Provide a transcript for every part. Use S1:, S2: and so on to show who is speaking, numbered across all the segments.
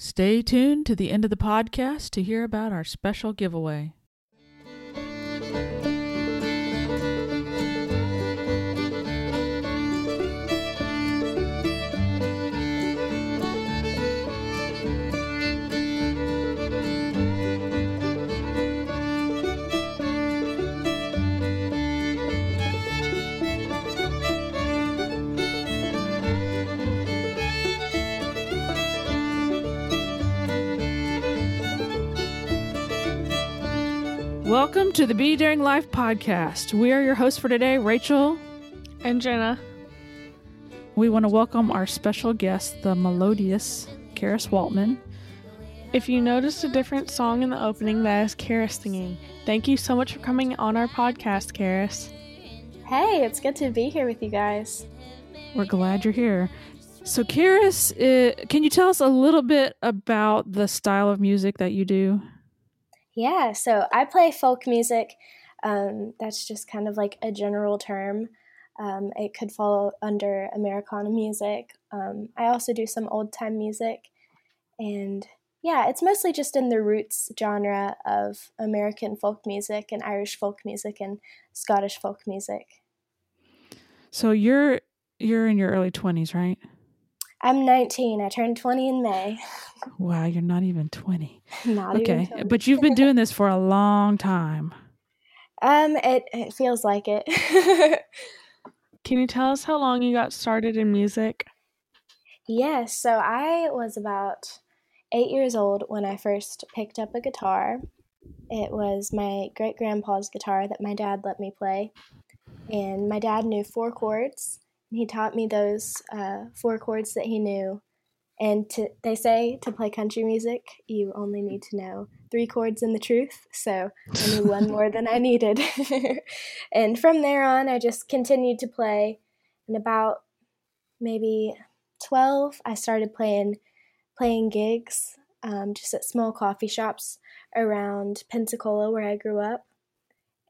S1: Stay tuned to the end of the podcast to hear about our special giveaway. Welcome to the Be Daring Life podcast. We are your hosts for today, Rachel
S2: and Jenna.
S1: We want to welcome our special guest, the melodious Xaris Waltman.
S2: If you noticed a different song in the opening, that is Xaris singing. Thank you so much for coming on our podcast, Xaris.
S3: Hey, it's good to be here with you guys.
S1: We're glad you're here. So, Xaris, uh, can you tell us a little bit about the style of music that you do?
S3: Yeah, so I play folk music. Um, that's just kind of like a general term. Um, it could fall under Americana music. Um, I also do some old time music. And yeah, it's mostly just in the roots genre of American folk music and Irish folk music and Scottish folk music.
S1: So you're you're in your early 20s, right?
S3: I'm 19. I turned 20 in May.
S1: Wow, you're not even 20.
S3: not even.
S1: okay, but you've been doing this for a long time.
S3: Um, it it feels like it.
S2: Can you tell us how long you got started in music?
S3: Yes, so I was about eight years old when I first picked up a guitar. It was my great grandpa's guitar that my dad let me play, and my dad knew four chords he taught me those uh, four chords that he knew. And to, they say to play country music, you only need to know three chords and the truth. So I knew one more than I needed. and from there on, I just continued to play. And about maybe 12, I started playing playing gigs um, just at small coffee shops around Pensacola, where I grew up.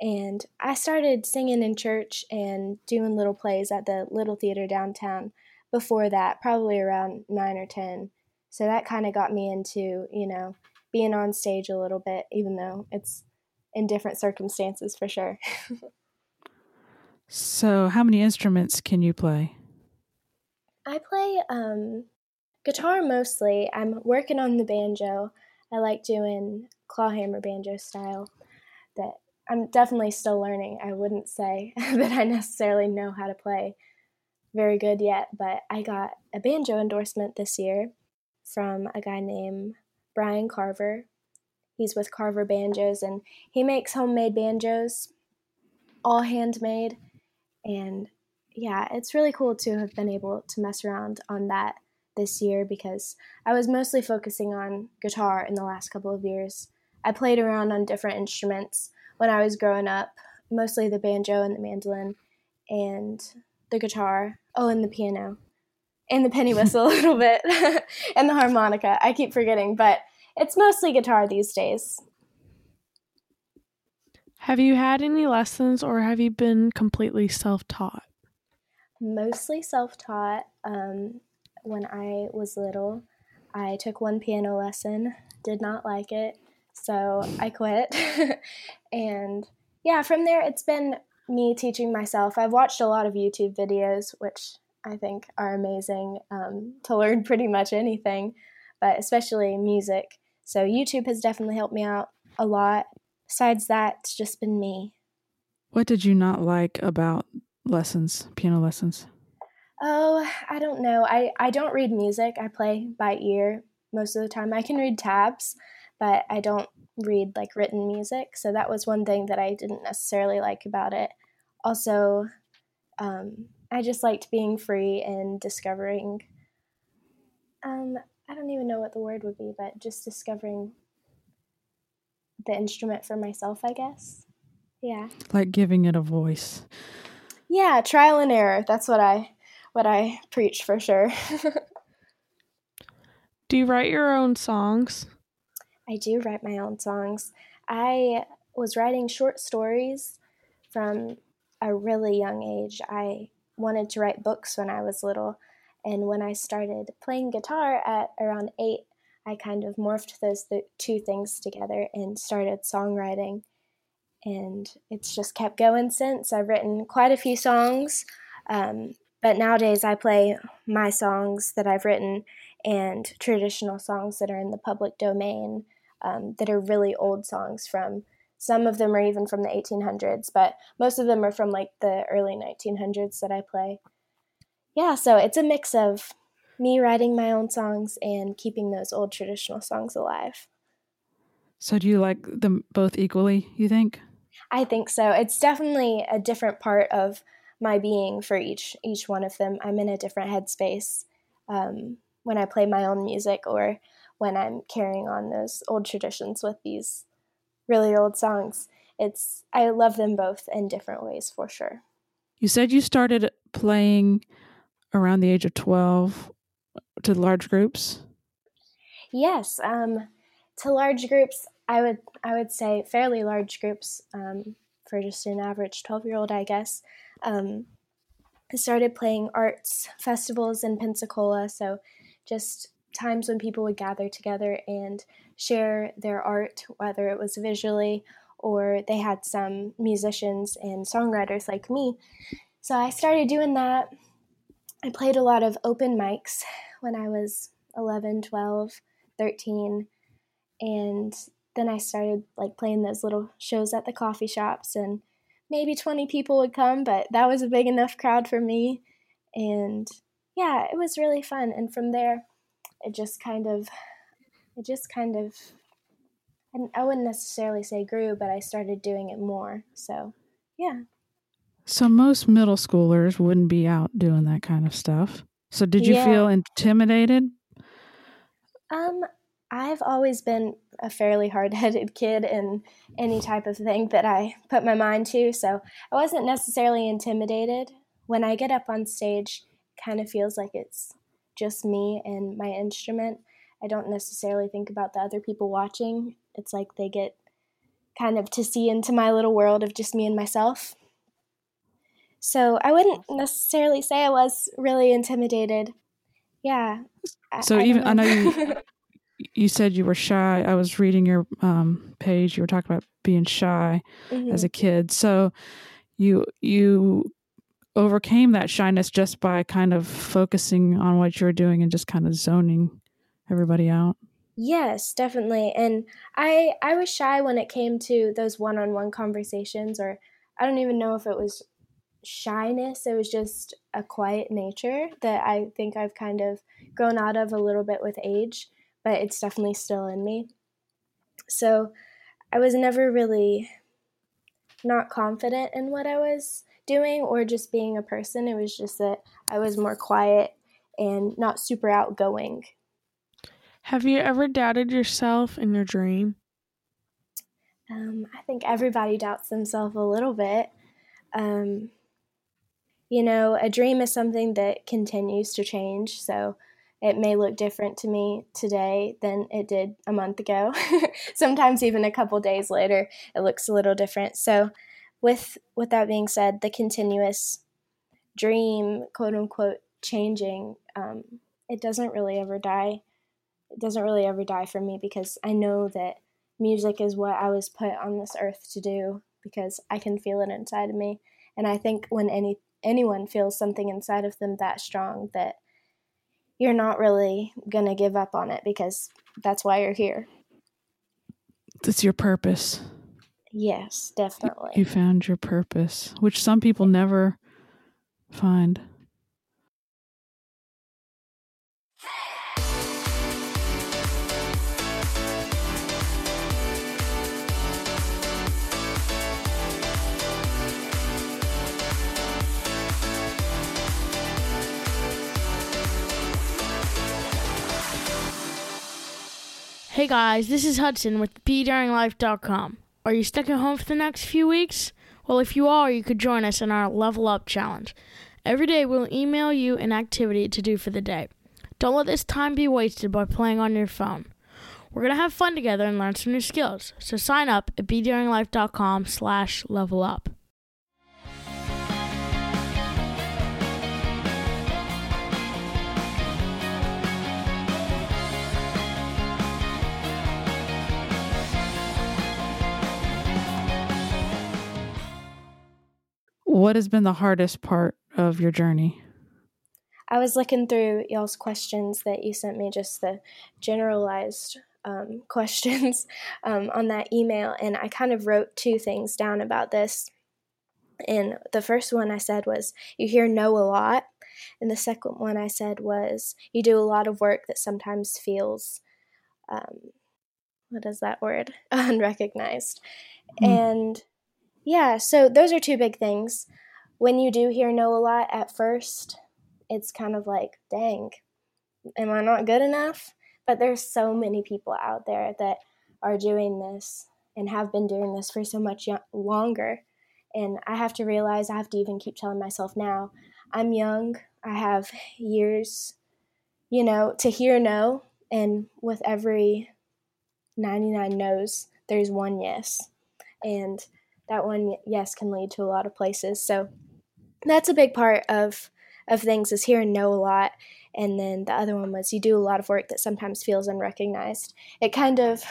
S3: And I started singing in church and doing little plays at the little theater downtown before that, probably around nine or 10. So that kind of got me into, you know, being on stage a little bit, even though it's in different circumstances for sure.
S1: so, how many instruments can you play?
S3: I play um, guitar mostly. I'm working on the banjo. I like doing clawhammer banjo style that I'm definitely still learning. I wouldn't say that I necessarily know how to play very good yet, but I got a banjo endorsement this year from a guy named Brian Carver. He's with Carver Banjos and he makes homemade banjos, all handmade. And yeah, it's really cool to have been able to mess around on that this year because I was mostly focusing on guitar in the last couple of years. I played around on different instruments when I was growing up, mostly the banjo and the mandolin and the guitar. Oh, and the piano. And the penny whistle a little bit. and the harmonica. I keep forgetting, but it's mostly guitar these days.
S2: Have you had any lessons or have you been completely self taught?
S3: Mostly self taught. Um, when I was little, I took one piano lesson, did not like it, so I quit. and yeah, from there, it's been me teaching myself. I've watched a lot of YouTube videos, which I think are amazing um, to learn pretty much anything, but especially music. So YouTube has definitely helped me out a lot. Besides that, it's just been me.
S1: What did you not like about lessons, piano lessons?
S3: Oh, I don't know. I, I don't read music. I play by ear most of the time. I can read tabs, but I don't read like written music. So that was one thing that I didn't necessarily like about it. Also, um, I just liked being free and discovering. Um, I don't even know what the word would be, but just discovering the instrument for myself, I guess. Yeah.
S1: Like giving it a voice.
S3: Yeah, trial and error. That's what I what I preach for sure.
S2: Do you write your own songs?
S3: I do write my own songs. I was writing short stories from a really young age. I wanted to write books when I was little, and when I started playing guitar at around eight, I kind of morphed those th- two things together and started songwriting. And it's just kept going since. I've written quite a few songs, um, but nowadays I play my songs that I've written and traditional songs that are in the public domain um, that are really old songs from some of them are even from the 1800s, but most of them are from like the early 1900s that I play. Yeah, so it's a mix of me writing my own songs and keeping those old traditional songs alive.
S1: So do you like them both equally, you think?
S3: I think so. It's definitely a different part of my being for each each one of them. I'm in a different headspace um, when I play my own music or when I'm carrying on those old traditions with these really old songs. It's I love them both in different ways for sure.
S1: You said you started playing around the age of 12 to large groups?
S3: Yes, um, to large groups, I would I would say fairly large groups um, for just an average 12-year-old, I guess. Um, I started playing arts festivals in Pensacola, so just times when people would gather together and share their art, whether it was visually or they had some musicians and songwriters like me. So I started doing that. I played a lot of open mics when I was 11, 12, 13. And then I started like playing those little shows at the coffee shops and maybe 20 people would come, but that was a big enough crowd for me. And yeah, it was really fun. And from there, it just kind of it just kind of and I wouldn't necessarily say grew, but I started doing it more. So, yeah.
S1: So most middle schoolers wouldn't be out doing that kind of stuff. So did you yeah. feel intimidated?
S3: Um, I've always been a fairly hard-headed kid in any type of thing that I put my mind to, so I wasn't necessarily intimidated. When I get up on stage, kind of feels like it's just me and my instrument. I don't necessarily think about the other people watching. It's like they get kind of to see into my little world of just me and myself. So I wouldn't necessarily say I was really intimidated. Yeah.
S1: So I, even I know, I know you you said you were shy. I was reading your um, page. You were talking about being shy mm-hmm. as a kid. So you you overcame that shyness just by kind of focusing on what you're doing and just kind of zoning everybody out.
S3: Yes, definitely. And I I was shy when it came to those one-on-one conversations or I don't even know if it was shyness, it was just a quiet nature that I think I've kind of grown out of a little bit with age, but it's definitely still in me. So, I was never really not confident in what I was doing or just being a person. It was just that I was more quiet and not super outgoing.
S2: Have you ever doubted yourself in your dream?
S3: Um, I think everybody doubts themselves a little bit. Um, you know, a dream is something that continues to change. So it may look different to me today than it did a month ago. Sometimes even a couple days later, it looks a little different. So with with that being said, the continuous dream, quote unquote, changing, um, it doesn't really ever die. It doesn't really ever die for me because I know that music is what I was put on this earth to do because I can feel it inside of me. And I think when any anyone feels something inside of them that strong that you're not really gonna give up on it because that's why you're here.
S1: That's your purpose.
S3: Yes, definitely.
S1: You found your purpose, which some people never find.
S4: Hey guys, this is Hudson with BeDaringLife.com. Are you stuck at home for the next few weeks? Well, if you are, you could join us in our Level Up Challenge. Every day, we'll email you an activity to do for the day. Don't let this time be wasted by playing on your phone. We're going to have fun together and learn some new skills. So sign up at BeDaringLife.com slash level up.
S1: What has been the hardest part of your journey?
S3: I was looking through y'all's questions that you sent me, just the generalized um, questions um, on that email, and I kind of wrote two things down about this. And the first one I said was, You hear no a lot. And the second one I said was, You do a lot of work that sometimes feels, um, what is that word? Unrecognized. Mm. And yeah, so those are two big things. When you do hear no a lot at first, it's kind of like, dang, am I not good enough? But there's so many people out there that are doing this and have been doing this for so much longer. And I have to realize, I have to even keep telling myself now, I'm young, I have years, you know, to hear no. And with every 99 no's, there's one yes. And that one yes can lead to a lot of places. So that's a big part of of things is hear and know a lot. And then the other one was you do a lot of work that sometimes feels unrecognized. It kind of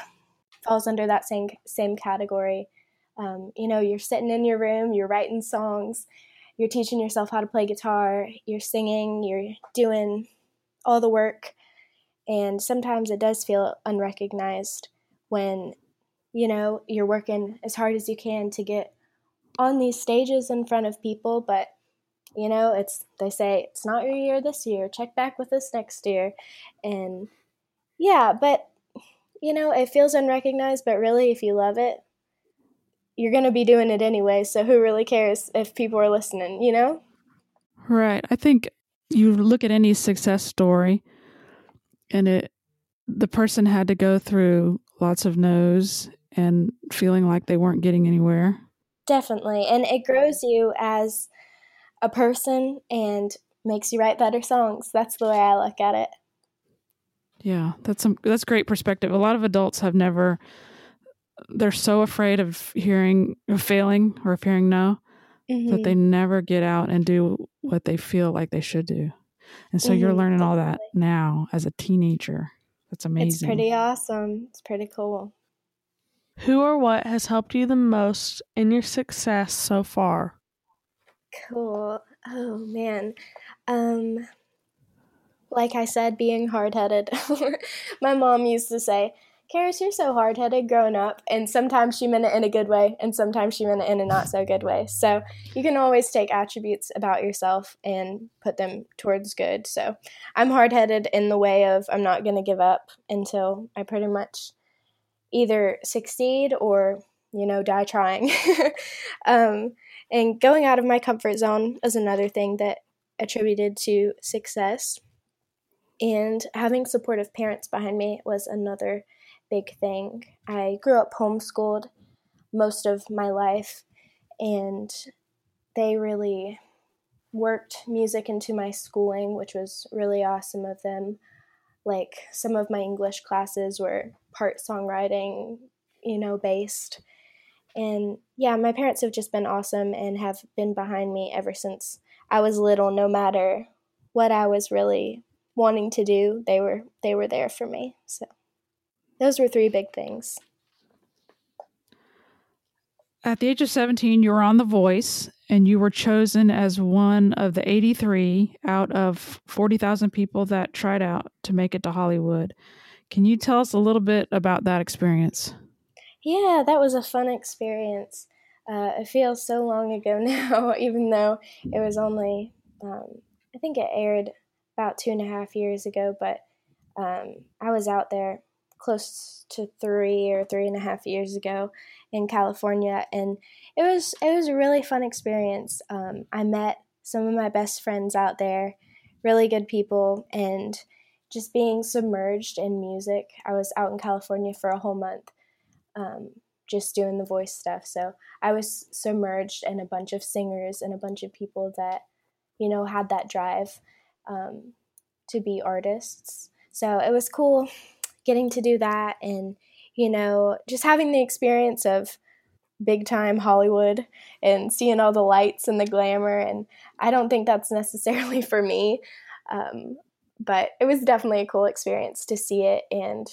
S3: falls under that same same category. Um, you know, you're sitting in your room, you're writing songs, you're teaching yourself how to play guitar, you're singing, you're doing all the work, and sometimes it does feel unrecognized when you know you're working as hard as you can to get on these stages in front of people, but you know, it's they say it's not your year this year. Check back with us next year. And yeah, but you know, it feels unrecognized, but really if you love it, you're going to be doing it anyway. So who really cares if people are listening, you know?
S1: Right. I think you look at any success story and it the person had to go through lots of no's and feeling like they weren't getting anywhere.
S3: Definitely. And it grows you as a person and makes you write better songs. That's the way I look at it.
S1: Yeah, that's some that's great perspective. A lot of adults have never they're so afraid of hearing of failing or of hearing no mm-hmm. that they never get out and do what they feel like they should do. And so mm-hmm, you're learning definitely. all that now as a teenager. That's amazing. It's
S3: pretty awesome. It's pretty cool.
S2: Who or what has helped you the most in your success so far?
S3: Cool. Oh man. Um like I said, being hard headed. My mom used to say, Xaris, you're so hard headed growing up. And sometimes she meant it in a good way, and sometimes she meant it in a not so good way. So you can always take attributes about yourself and put them towards good. So I'm hard headed in the way of I'm not going to give up until I pretty much either succeed or, you know, die trying. um, and going out of my comfort zone is another thing that attributed to success. And having supportive parents behind me was another big thing. I grew up homeschooled most of my life, and they really worked music into my schooling, which was really awesome of them. Like some of my English classes were part songwriting, you know, based. And yeah, my parents have just been awesome and have been behind me ever since I was little no matter what I was really wanting to do, they were they were there for me. So those were three big things.
S1: At the age of 17, you were on The Voice and you were chosen as one of the 83 out of 40,000 people that tried out to make it to Hollywood. Can you tell us a little bit about that experience?
S3: Yeah, that was a fun experience. Uh, it feels so long ago now, even though it was only, um, I think it aired about two and a half years ago, but um, I was out there close to three or three and a half years ago in California, and it was it was a really fun experience. Um, I met some of my best friends out there, really good people, and just being submerged in music. I was out in California for a whole month, um, just doing the voice stuff. So I was submerged in a bunch of singers and a bunch of people that, you know, had that drive um, to be artists. So it was cool getting to do that and, you know, just having the experience of big time Hollywood and seeing all the lights and the glamour. And I don't think that's necessarily for me. Um, but it was definitely a cool experience to see it. And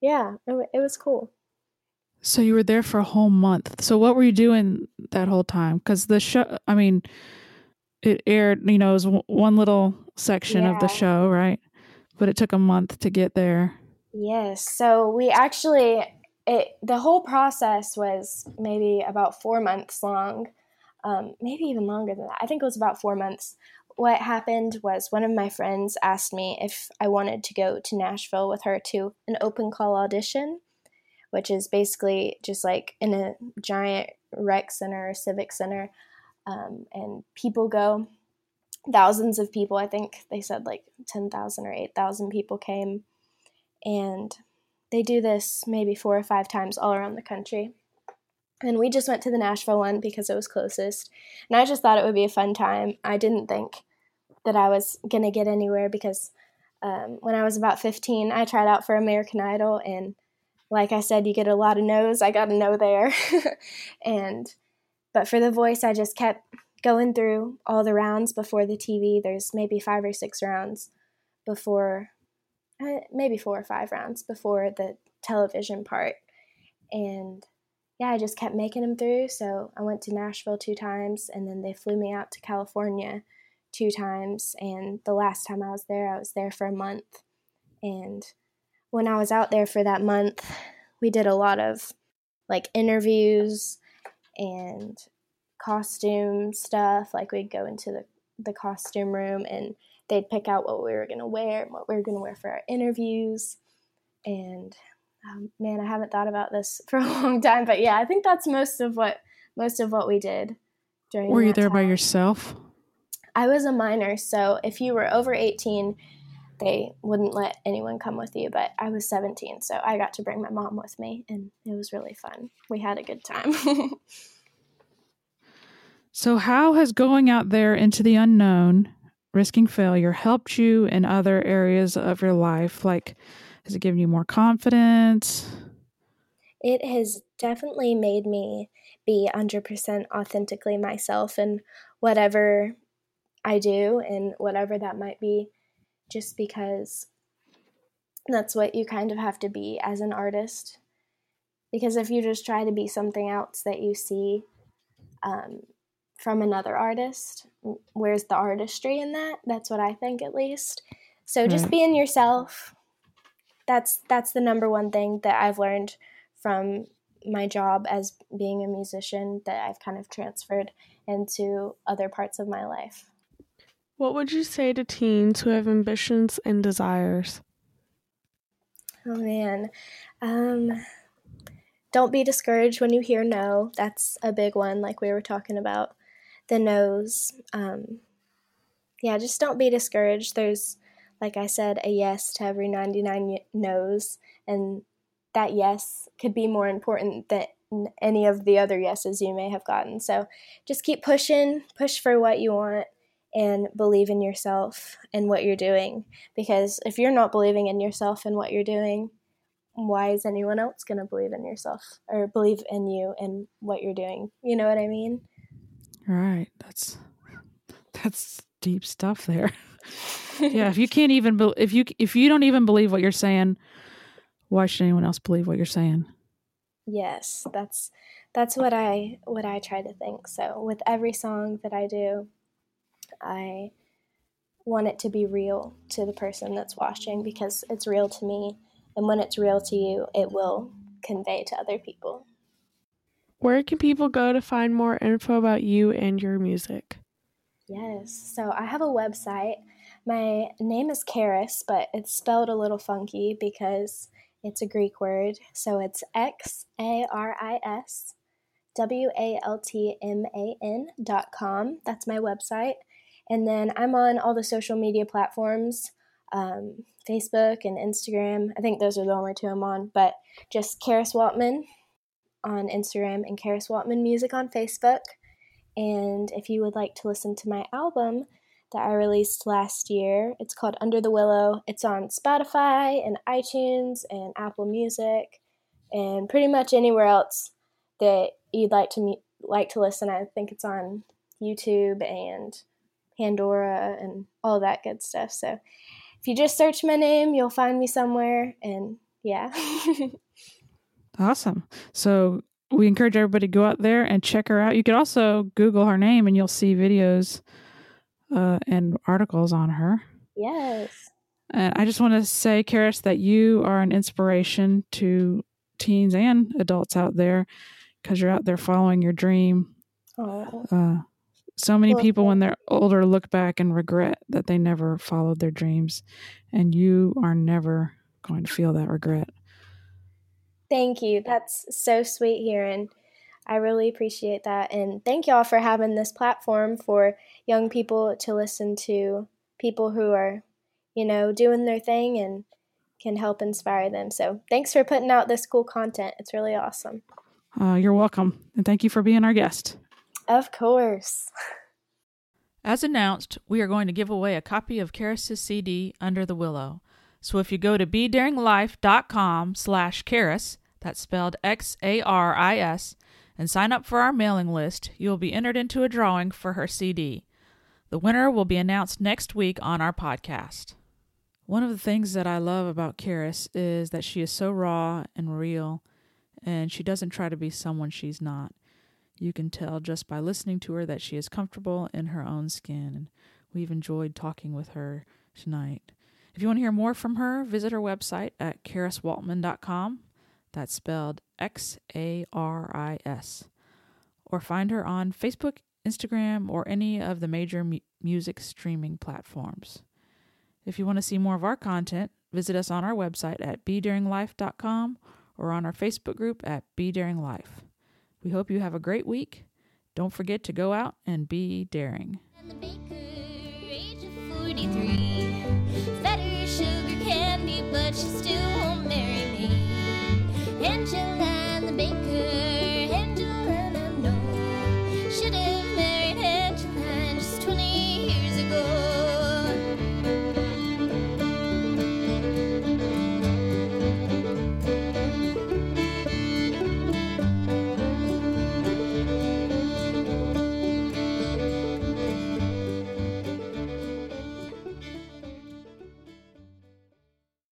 S3: yeah, it, it was cool.
S1: So you were there for a whole month. So what were you doing that whole time? Because the show, I mean, it aired, you know, it was one little section yeah. of the show, right? But it took a month to get there.
S3: Yes. So we actually, it the whole process was maybe about four months long, um, maybe even longer than that. I think it was about four months. What happened was one of my friends asked me if I wanted to go to Nashville with her to an open call audition which is basically just like in a giant rec center or civic center. Um, and people go, thousands of people, I think they said like 10,000 or 8,000 people came. And they do this maybe four or five times all around the country. And we just went to the Nashville one because it was closest. And I just thought it would be a fun time. I didn't think that I was going to get anywhere because um, when I was about 15, I tried out for American Idol and like I said, you get a lot of no's. I got a no there. and, but for the voice, I just kept going through all the rounds before the TV. There's maybe five or six rounds before, uh, maybe four or five rounds before the television part. And yeah, I just kept making them through. So I went to Nashville two times and then they flew me out to California two times. And the last time I was there, I was there for a month. And when I was out there for that month, we did a lot of like interviews and costume stuff. Like we'd go into the, the costume room and they'd pick out what we were going to wear and what we were going to wear for our interviews. And um, man, I haven't thought about this for a long time, but yeah, I think that's most of what most of what we did
S1: during. Were you there time. by yourself?
S3: I was a minor, so if you were over eighteen, they wouldn't let anyone come with you, but I was 17, so I got to bring my mom with me, and it was really fun. We had a good time.
S1: so, how has going out there into the unknown, risking failure, helped you in other areas of your life? Like, has it given you more confidence?
S3: It has definitely made me be 100% authentically myself and whatever I do and whatever that might be just because that's what you kind of have to be as an artist. Because if you just try to be something else that you see um, from another artist, where's the artistry in that? That's what I think, at least. So just being yourself. That's that's the number one thing that I've learned from my job as being a musician that I've kind of transferred into other parts of my life.
S2: What would you say to teens who have ambitions and desires?
S3: Oh man. Um, don't be discouraged when you hear no. That's a big one, like we were talking about. The no's. Um, yeah, just don't be discouraged. There's, like I said, a yes to every 99 no's. And that yes could be more important than any of the other yeses you may have gotten. So just keep pushing, push for what you want and believe in yourself and what you're doing. Because if you're not believing in yourself and what you're doing, why is anyone else going to believe in yourself or believe in you and what you're doing? You know what I mean?
S1: Right. That's that's deep stuff there. yeah, if you can't even be- if you if you don't even believe what you're saying, why should anyone else believe what you're saying?
S3: Yes, that's that's what I what I try to think. So with every song that I do, I want it to be real to the person that's watching because it's real to me. And when it's real to you, it will convey to other people.
S2: Where can people go to find more info about you and your music?
S3: Yes, so I have a website. My name is Xaris, but it's spelled a little funky because it's a Greek word. So it's X A R I S W A L T M A N dot com. That's my website. And then I'm on all the social media platforms um, Facebook and Instagram. I think those are the only two I'm on, but just Xaris Waltman on Instagram and Xaris Waltman Music on Facebook. And if you would like to listen to my album that I released last year, it's called Under the Willow. It's on Spotify and iTunes and Apple Music and pretty much anywhere else that you'd like to like to listen. I think it's on YouTube and Pandora, and all that good stuff. So if you just search my name, you'll find me somewhere. And yeah.
S5: Awesome. So we encourage everybody to go out there and check her out. You could also Google her name and you'll see videos uh, and articles on her.
S3: Yes.
S5: And I just want to say, Xaris, that you are an inspiration to teens and adults out there because you're out there following your dream.
S3: Oh.
S5: Uh, so many people, when they're older, look back and regret that they never followed their dreams. And you are never going to feel that regret.
S3: Thank you. That's so sweet hearing. I really appreciate that. And thank y'all for having this platform for young people to listen to people who are, you know, doing their thing and can help inspire them. So thanks for putting out this cool content. It's really awesome.
S5: Uh, you're welcome. And thank you for being our guest.
S3: Of course.
S1: As announced, we are going to give away a copy of Xaris' CD, Under the Willow. So if you go to bedaringlife.com slash Xaris, that's spelled X-A-R-I-S, and sign up for our mailing list, you will be entered into a drawing for her CD. The winner will be announced next week on our podcast. One of the things that I love about Xaris is that she is so raw and real, and she doesn't try to be someone she's not. You can tell just by listening to her that she is comfortable in her own skin, and we've enjoyed talking with her tonight. If you want to hear more from her, visit her website at xariswaltman.com. That's spelled X A R I S. Or find her on Facebook, Instagram, or any of the major mu- music streaming platforms. If you want to see more of our content, visit us on our website at bedaringlife.com or on our Facebook group at Be Daring Life. We hope you have a great week. Don't forget to go out and be daring.